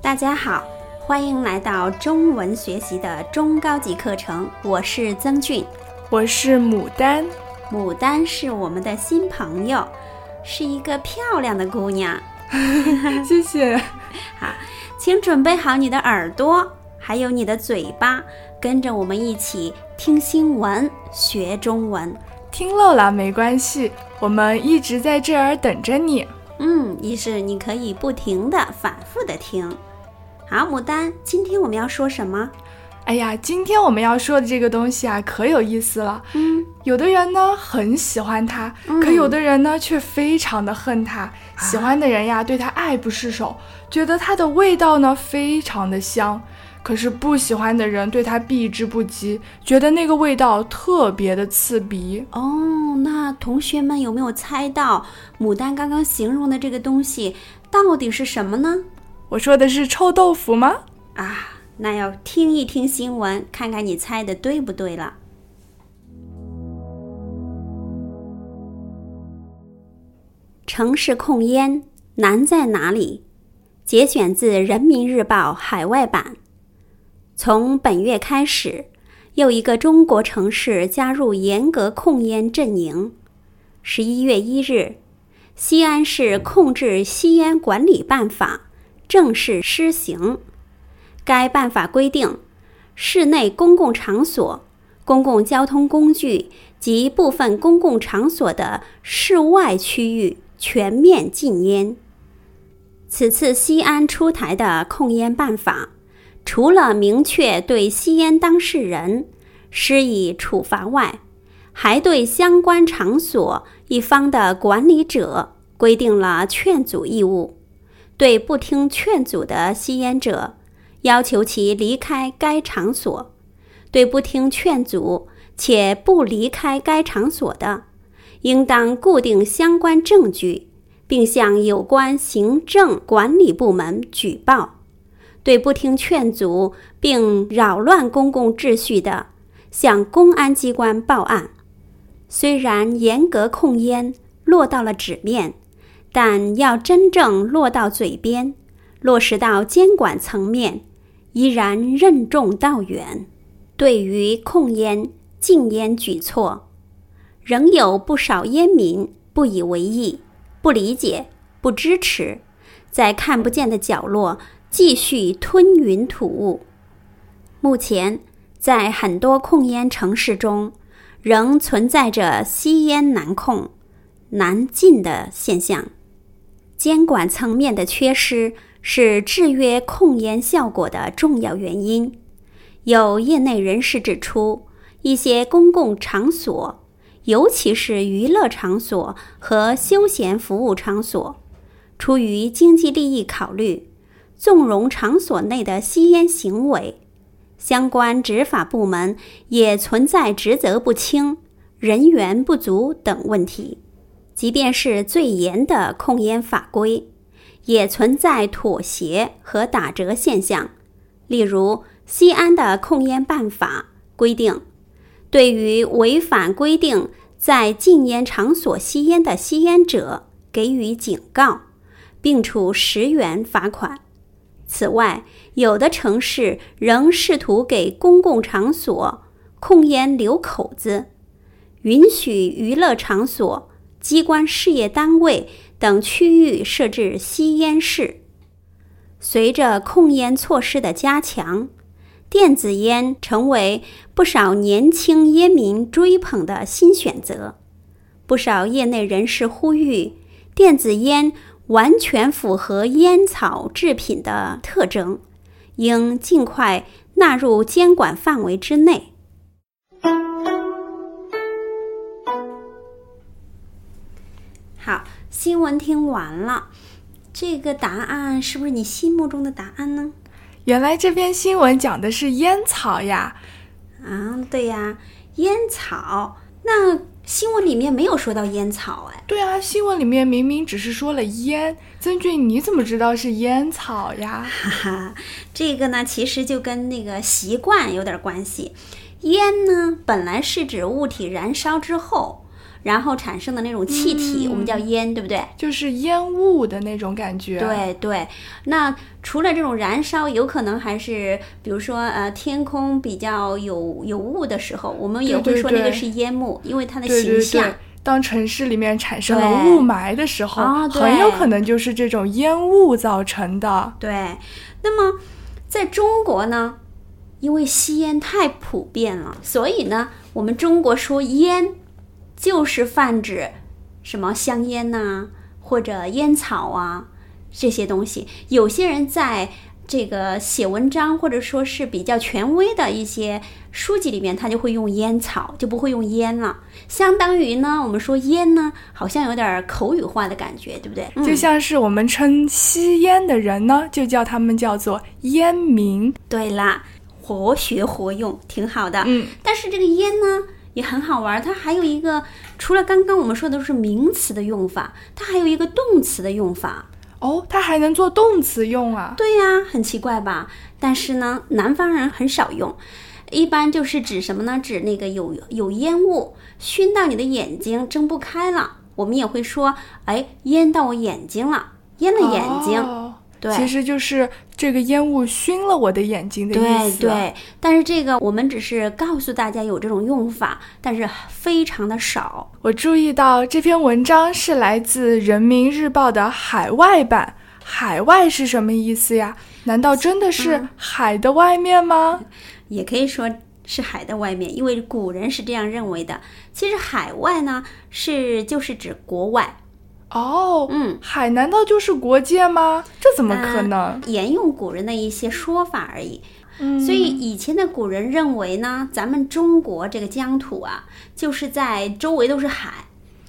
大家好，欢迎来到中文学习的中高级课程，我是曾俊。我是牡丹，牡丹是我们的新朋友，是一个漂亮的姑娘。谢谢。好，请准备好你的耳朵，还有你的嘴巴，跟着我们一起听新闻，学中文。听漏了没关系，我们一直在这儿等着你。嗯，一是你可以不停的、反复的听。好，牡丹，今天我们要说什么？哎呀，今天我们要说的这个东西啊，可有意思了。嗯，有的人呢很喜欢它，嗯可有的人呢却非常的恨它。喜欢的人呀，对它爱不释手，觉得它的味道呢非常的香；可是不喜欢的人对它避之不及，觉得那个味道特别的刺鼻。哦，那同学们有没有猜到牡丹刚刚形容的这个东西到底是什么呢？我说的是臭豆腐吗？啊，那要听一听新闻，看看你猜的对不对了。城市控烟难在哪里？节选自《人民日报》海外版。从本月开始，又一个中国城市加入严格控烟阵营。十一月一日，西安市控制吸烟管理办法正式施行。该办法规定，室内公共场所、公共交通工具及部分公共场所的室外区域全面禁烟。此次西安出台的控烟办法，除了明确对吸烟当事人施以处罚外，还对相关场所一方的管理者规定了劝阻义务，对不听劝阻的吸烟者，要求其离开该场所；对不听劝阻且不离开该场所的，应当固定相关证据，并向有关行政管理部门举报；对不听劝阻并扰乱公共秩序的，向公安机关报案。虽然严格控烟落到了纸面，但要真正落到嘴边，落实到监管层面，依然任重道远。对于控烟、禁烟举措，仍有不少烟民不以为意、不理解、不支持，在看不见的角落继续吞云吐雾。目前，在很多控烟城市中，仍存在着吸烟难控、难禁的现象。监管层面的缺失是制约控烟效果的重要原因。有业内人士指出，一些公共场所，尤其是娱乐场所和休闲服务场所，出于经济利益考虑，纵容场所内的吸烟行为。相关执法部门也存在职责不清、人员不足等问题。即便是最严的控烟法规，也存在妥协和打折现象。例如，西安的控烟办法规定，对于违反规定在禁烟场所吸烟的吸烟者给予警告，并处十元罚款。此外，有的城市仍试图给公共场所控烟留口子，允许娱乐场所、机关事业单位等区域设置吸烟室。随着控烟措施的加强，电子烟成为不少年轻烟民追捧的新选择。不少业内人士呼吁，电子烟完全符合烟草制品的特征，应尽快纳入监管范围之内。好，新闻听完了，这个答案是不是你心目中的答案呢？原来这篇新闻讲的是烟草呀！啊，对呀，烟草。那新闻里面没有说到烟草，哎，对啊，新闻里面明明只是说了烟。曾俊，你怎么知道是烟草呀？哈哈，这个呢，其实就跟那个习惯有点关系。烟呢，本来是指物体燃烧之后，然后产生的那种气体，嗯我们叫烟，对不对？就是烟雾的那种感觉。，对对，那除了这种燃烧，有可能还是比如说呃天空比较有有雾的时候，我们也会说那个是烟幕，因为它的形象。对。当城市里面产生了雾霾的时候，很有可能就是这种烟雾造成的。对，那么在中国呢，因为吸烟太普遍了，所以呢，我们中国说烟就是泛指什么香烟呐、或者烟草啊这些东西。有些人在这个写文章或者说是比较权威的一些书籍里面，他就会用烟草，就不会用烟了。相当于呢，我们说烟呢，好像有点口语化的感觉，对不对？就像是我们称吸烟的人呢，就叫他们叫做烟民。对啦，活学活用，挺好的。嗯，但是这个烟呢也很好玩，它还有一个除了刚刚我们说的都是名词的用法，它还有一个动词的用法。哦，它还能做动词用啊？对呀，很奇怪吧？但是呢，南方人很少用，一般就是指什么呢？指那个有有烟雾熏到你的眼睛睁不开了，我们也会说，哎，烟到我眼睛了，烟了眼睛。哦对，其实就是这个烟雾熏了我的眼睛的意思。对对，但是这个我们只是告诉大家有这种用法，但是非常的少。我注意到这篇文章是来自人民日报的海外版。海外是什么意思呀？难道真的是海的外面吗？也可以说是海的外面，因为古人是这样认为的。其实海外呢是就是指国外，哦，嗯，海难道就是国界吗？这怎么可能？沿用古人的一些说法而已。嗯所以以前的古人认为呢，咱们中国这个疆土啊，就是在周围都是海，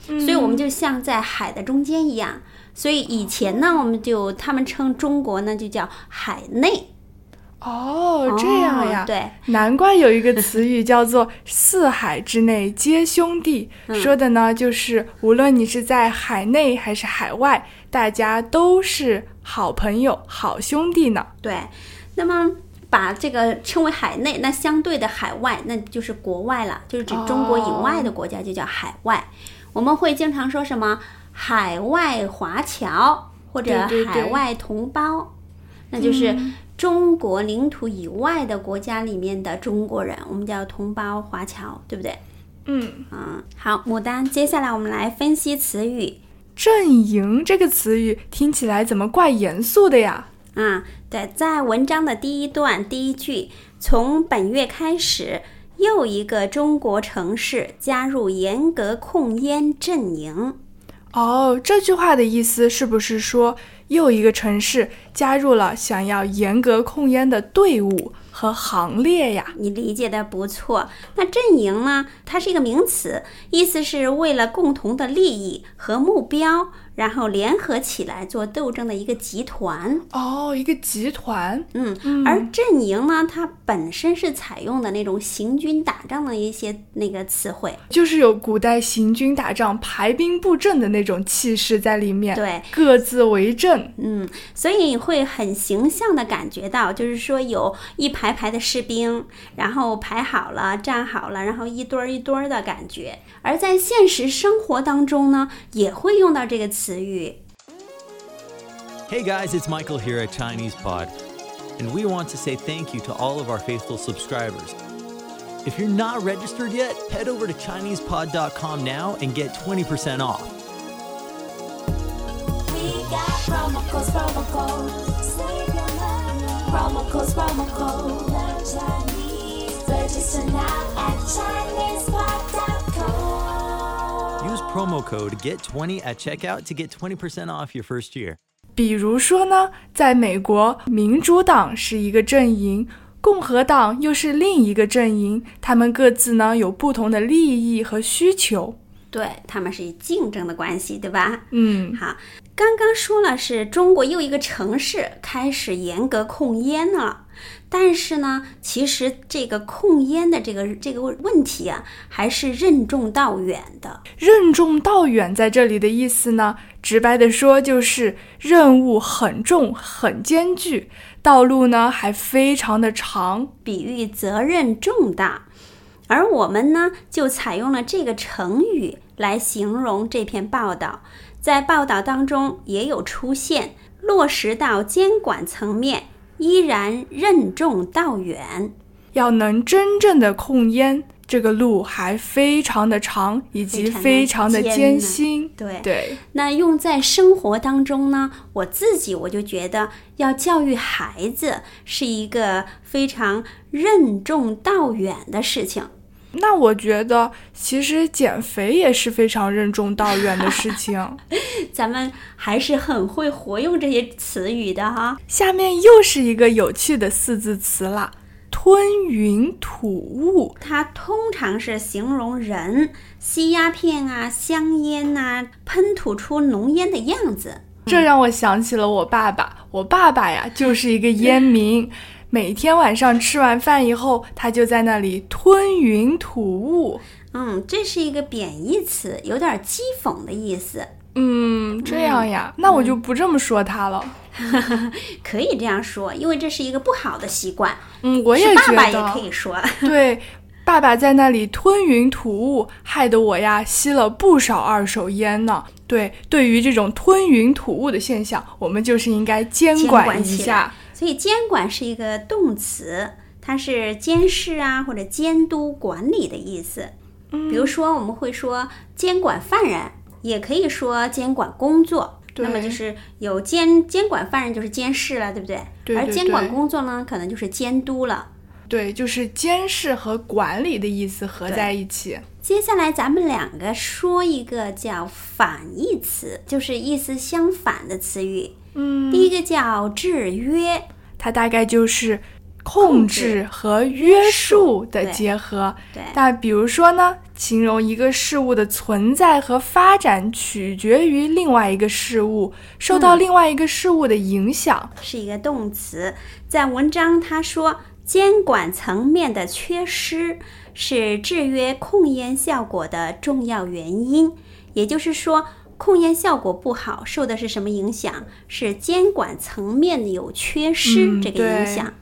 嗯所以我们就像在海的中间一样。所以以前呢，我们就他们称中国呢就叫海内。哦，这样呀。哦对，难怪有一个词语叫做“四海之内皆兄弟”，嗯说的呢就是无论你是在海内还是海外，大家都是好朋友、好兄弟呢。对，那么把这个称为海内，那相对的海外，那就是国外了，就是指中国以外的国家就叫海外。我们会经常说什么海外华侨或者海外同胞，那就是中国领土以外的国家里面的中国人，我们叫同胞华侨，对不对？嗯，嗯，好，牡丹，接下来我们来分析词语。阵营这个词语听起来怎么怪严肃的呀？啊，对，在文章的第一段第一句，从本月开始，又一个中国城市加入严格控烟阵营。哦，这句话的意思是不是说又一个城市加入了想要严格控烟的队伍和行列呀？你理解的不错。那阵营呢？它是一个名词，意思是为了共同的利益和目标，然后联合起来做斗争的一个集团。哦，一个集团。嗯，嗯而阵营呢，它本身是采用的那种行军打仗的一些那个词汇。就是有古代行军打仗、排兵布阵的那种气势在里面，对，各自为阵。嗯，所以你会很形象的感觉到，就是说有一排排的士兵，然后排好了、站好了，然后一堆儿一堆儿的感觉。而在现实生活当中呢，也会用到这个词语。Hey guys, it's Michael here at Chinese Pod, and we want to say thank you to all of our faithful subscribers. If you're not registered yet, head over to ChinesePod.com now and get 20% off. We got promo codes, promo codes. Save your money. Promo codes, promo codes. Learn Chinese. Register now at ChinesePod.com. Promo code GET20 at checkout to get 20% off your first year. 比如说呢，在美国，民主党是一个阵营，共和党又是另一个阵营，他们各自呢有不同的利益和需求。对，他们是以竞争的关系，对吧？嗯，好，刚刚说了是中国又一个城市开始严格控烟了，但是呢，其实这个控烟的这个这个问题啊，还是任重道远的。任重道远在这里的意思呢，直白的说就是任务很重、很艰巨，道路呢还非常的长。比喻责任重大。而我们呢，就采用了这个成语来形容这篇报道。在报道当中也有出现，落实到监管层面，依然任重道远。要能真正的控烟，这个路还非常的长，以及非非常常的艰辛。对对，那用在生活当中呢，我自己我就觉得要教育孩子是一个非常任重道远的事情。那我觉得其实减肥也是非常任重道远的事情。咱们还是很会活用这些词语的哈。下面又是一个有趣的四字词了，吞云吐雾。它通常是形容人吸鸦片啊、香烟呐、喷吐出浓烟的样子。这让我想起了我爸爸。我爸爸呀，就是一个烟民，每天晚上吃完饭以后，他就在那里吞云吐雾。嗯，这是一个贬义词，有点讥讽的意思。嗯，这样呀，那我就不这么说他了。可以这样说，因为这是一个不好的习惯。嗯，我也觉得爸爸也得，可以说。对，爸爸在那里吞云吐雾，害得我呀吸了不少二手烟呢。对，对于这种吞云吐雾的现象，我们就是应该监监管一下。所以监管是一个动词，它是监视啊或者监督管理的意思。嗯比如说，我们会说监管犯人，也可以说监管工作。那么就是有监监管犯人就是监视了，对不对？对对而监管工作呢，可能就是监督了。对，就是监视和管理的意思合在一起。接下来咱们两个说一个叫反义词，就是意思相反的词语。嗯，第一个叫制约，它大概就是控制和约束的结合。对那比如说呢，形容一个事物的存在和发展取决于另外一个事物，受到另外一个事物的影响。是一个动词。在文章他说，监管层面的缺失是制约控烟效果的重要原因。也就是说，控烟效果不好，受的是什么影响？是监管层面有缺失、嗯这个影响，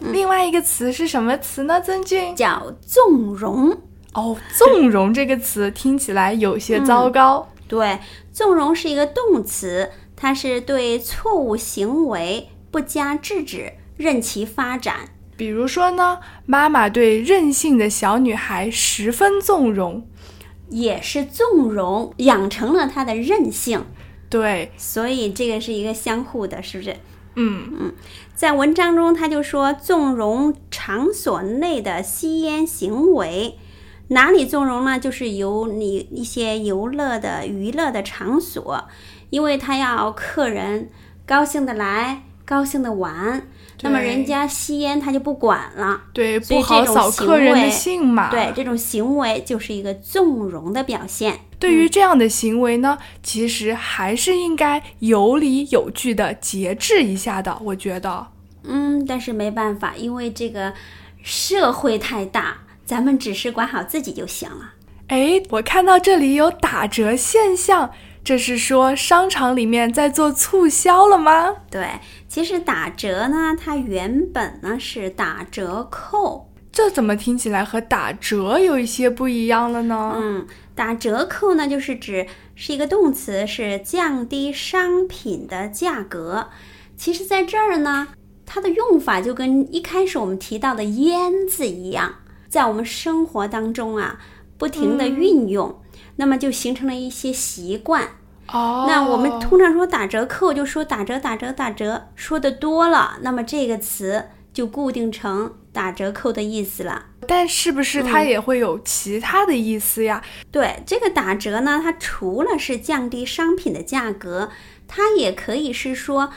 另外一个词是什么词呢？曾俊？叫纵容。哦，纵容这个词听起来有些糟糕。对，纵容是一个动词，它是对错误行为不加制止，任其发展。比如说呢，妈妈对任性的小女孩十分纵容。也是纵容，养成了他的韧性，对，所以这个是一个相互的，是不是？嗯嗯，在文章中，他就说纵容场所内的吸烟行为，哪里纵容呢？就是由你一些游乐的娱乐的场所，因为他要客人高兴的来，高兴的玩，那么人家吸烟他就不管了。对，不好扫客人的兴嘛。对，这种行为就是一个纵容的表现。对于这样的行为呢，其实还是应该有理有据的节制一下的。我觉得，嗯，但是没办法，因为这个社会太大，咱们只是管好自己就行了。哎，我看到这里有打折现象，这是说商场里面在做促销了吗？对，其实打折呢，它原本呢是打折扣。这怎么听起来和打折有一些不一样了呢？嗯，打折扣呢，就是指是一个动词，是降低商品的价格。其实，在这儿呢，它的用法就跟一开始我们提到的“烟”字一样，在我们生活当中啊，不停的运用，那么就形成了一些习惯。哦，那我们通常说打折扣，就说打折、打折、打折，说的多了，那么这个词就固定成打折扣的意思了。但是不是它也会有其他的意思呀？对这个打折呢，它除了是降低商品的价格，它也可以是说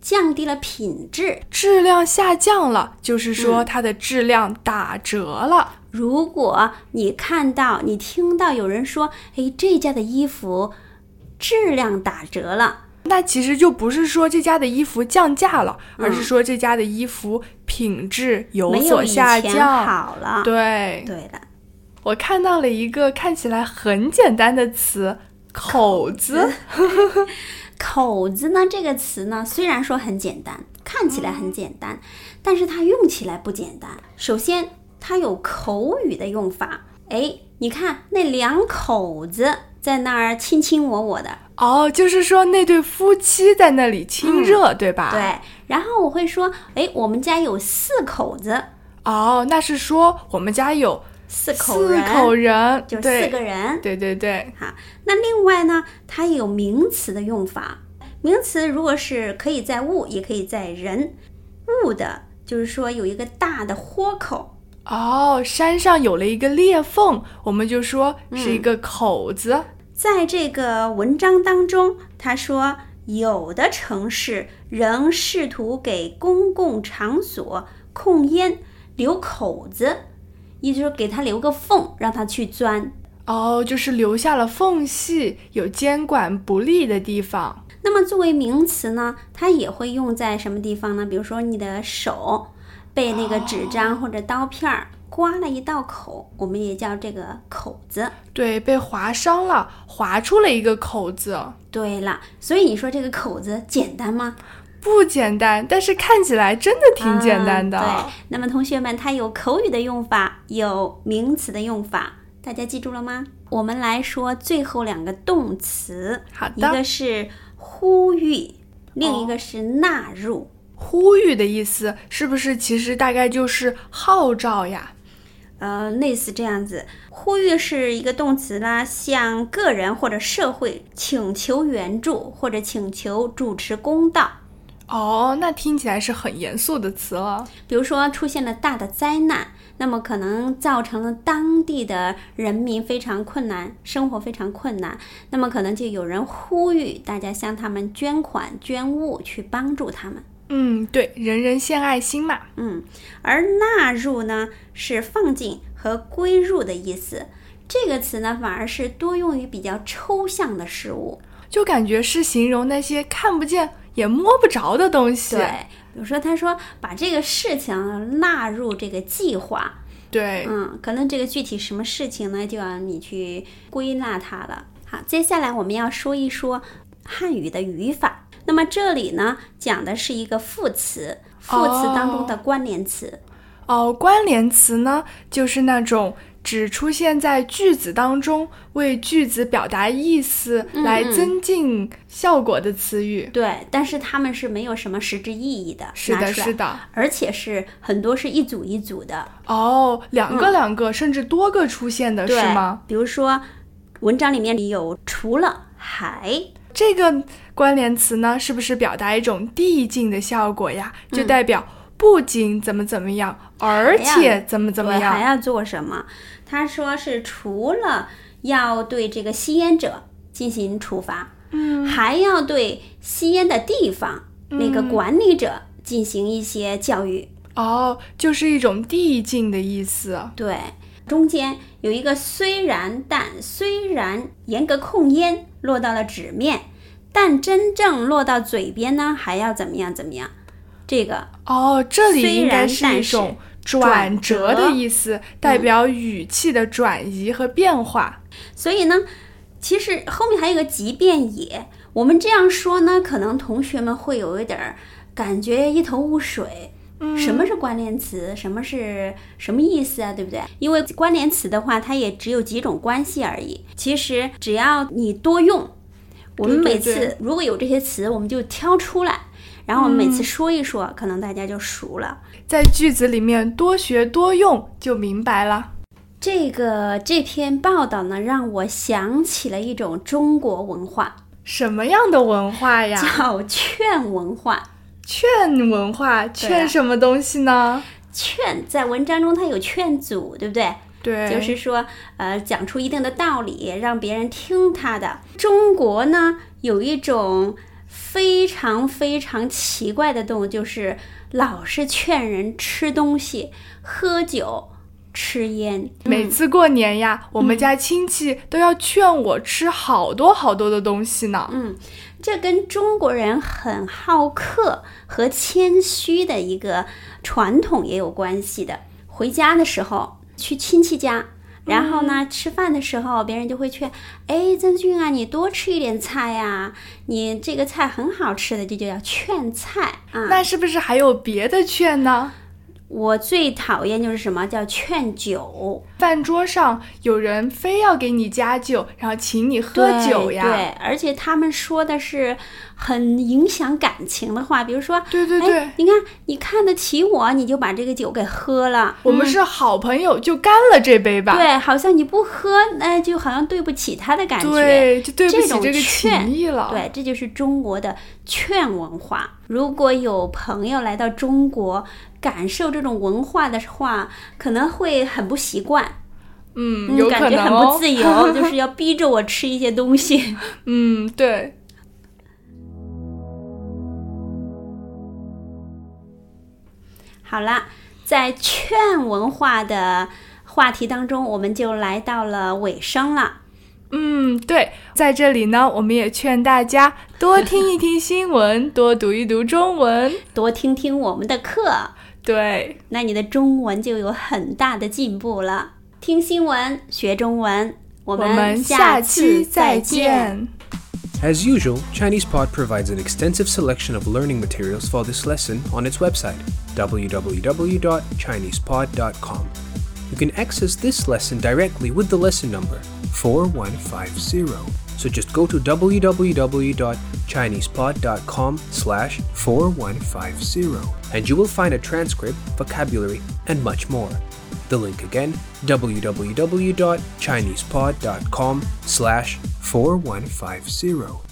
降低了品质。质量下降了，就是说它的质量打折了。如果你看到、你听到有人说：“哎，这家的衣服质量打折了。”那其实就不是说这家的衣服降价了，而是说这家的衣服品质有所下降。好了。对，对的，我看到了一个看起来很简单的词“口子”。口子呢这个词呢，虽然说很简单，看起来很简单，但是它用起来不简单。首先，它有口语的用法。哎，你看那两口子在那儿卿卿我我的，哦，就是说那对夫妻在那里亲热，对吧？。对。然后我会说，哎，我们家有四口子，哦，那是说我们家有四口四，口人，就四个人。对对对，好，那另外呢，它也有名词的用法。名词如果是可以在物，也可以在人。物的，就是说有一个大的豁口，哦，山上有了一个裂缝，我们就说是一嗯个口子。在这个文章当中，他说有的城市仍试图给公共场所控烟留口子，也就是说给他留个缝，让他去钻。哦，就是留下了缝隙，有监管不力的地方。那么作为名词呢，它也会用在什么地方呢？比如说你的手被那个纸张或者刀片儿刮了一道口，我们也叫这个口子。对，被划伤了，划出了一个口子，对了，所以你说这个口子简单吗？不简单，但是看起来真的挺简单的。啊对，那么同学们，它有口语的用法，有名词的用法，大家记住了吗？我们来说最后两个动词，一好的一个是呼吁，另一个是纳入。呼吁的意思是不是其实大概就是号召呀？呃，类似这样子，呼吁是一个动词啦，向个人或者社会请求援助或者请求主持公道。哦，那听起来是很严肃的词了。比如说出现了大的灾难，那么可能造成了当地的人民非常困难，生活非常困难，那么可能就有人呼吁大家向他们捐款捐物去帮助他们。嗯，对，人人献爱心嘛。嗯，而纳入呢是放进和归入的意思。这个词呢反而是多用于比较抽象的事物。就感觉是形容那些看不见也摸不着的东西。对，比如说他说把这个事情纳入这个计划，对嗯，可能这个具体什么事情呢，就要你去归纳它了。好，接下来我们要说一说汉语的语法。那么这里呢，讲的是一个副词，副词当中的关联词。哦，关联词呢，就是那种只出现在句子当中，为句子表达意思来增进效果的词语。对，但是它们是没有什么实质意义的，是的，是的。而且是很多是一组一组的，哦，两个两个，甚至多个出现的是吗？？比如说，文章里面有除了还，这个关联词呢，是不是表达一种递进的效果呀？就嗯代表不仅怎么怎么样，而且怎么怎么样。对还要做什么？他说是除了要对这个吸烟者进行处罚，嗯，还要对吸烟的地方、那个管理者进行一些教育。哦，就是一种递进的意思。对，中间有一个虽然但，虽然严格控烟落到了纸面，但真正落到嘴边呢，还要怎么样怎么样？这个哦，这里虽应该是然是一种转转折的意思，代表语气的转移和变化。所以呢，其实后面还有个即便也，我们这样说呢，可能同学们会有一点儿感觉一头雾水。嗯什么是关联词？什么是什么意思啊？对不对？因为关联词的话，它也只有几种关系而已。其实只要你多用，我们每次如果有这些词，我们就挑出来，然后我们每次嗯说一说，可能大家就熟了。在句子里面多学多用就明白了。这个这篇报道呢，让我想起了一种中国文化，什么样的文化呀？叫劝文化。劝文化，劝什么东西呢？劝在文章中它有劝阻，对不对？对，就是说，呃，讲出一定的道理，让别人听他的。中国呢，有一种非常非常奇怪的动物，就是老是劝人吃东西、喝酒、吃烟。每次过年呀，我们家亲戚都要劝我吃好多好多的东西呢。嗯，这跟中国人很好客和谦虚的一个传统也有关系的。回家的时候去亲戚家，然后呢，吃饭的时候别人就会劝，哎，曾俊啊，你多吃一点菜呀、你这个菜很好吃的，这就叫劝菜啊。那是不是还有别的劝呢？我最讨厌就是什么叫劝酒，饭桌上有人非要给你加酒，然后请你喝酒呀。对，而且他们说的是很影响感情的话，比如说，对对对哎，你看你看得起我，你就把这个酒给喝了。我们是好朋友，就干了这杯吧。对，好像你不喝，那就好像对不起他的感觉。对，就对不这种起这个劝情谊了。对，这就是中国的劝文化。如果有朋友来到中国，感受这种文化的话，可能会很不习惯，嗯，嗯，有可感觉很能哦不。自由，就是要逼着我吃一些东西。嗯，对。好了，在劝文化的话题当中，我们就来到了尾声了。嗯，对，在这里呢，我们也劝大家多听一听新闻，多读一读中文。多听听我们的课，对，那你的中文就有很大的进步了。听新闻学中文，我我们下期再。见。As usual, ChinesePod provides an extensive selection of learning materials for this lesson on its website, www.chinesepod.com. You can access this lesson directly with the lesson number 4150. So just go to www.chinesepod.com slash 4150 and you will find a transcript, vocabulary, and much more. The link again, www.chinesepod.com slash 4150.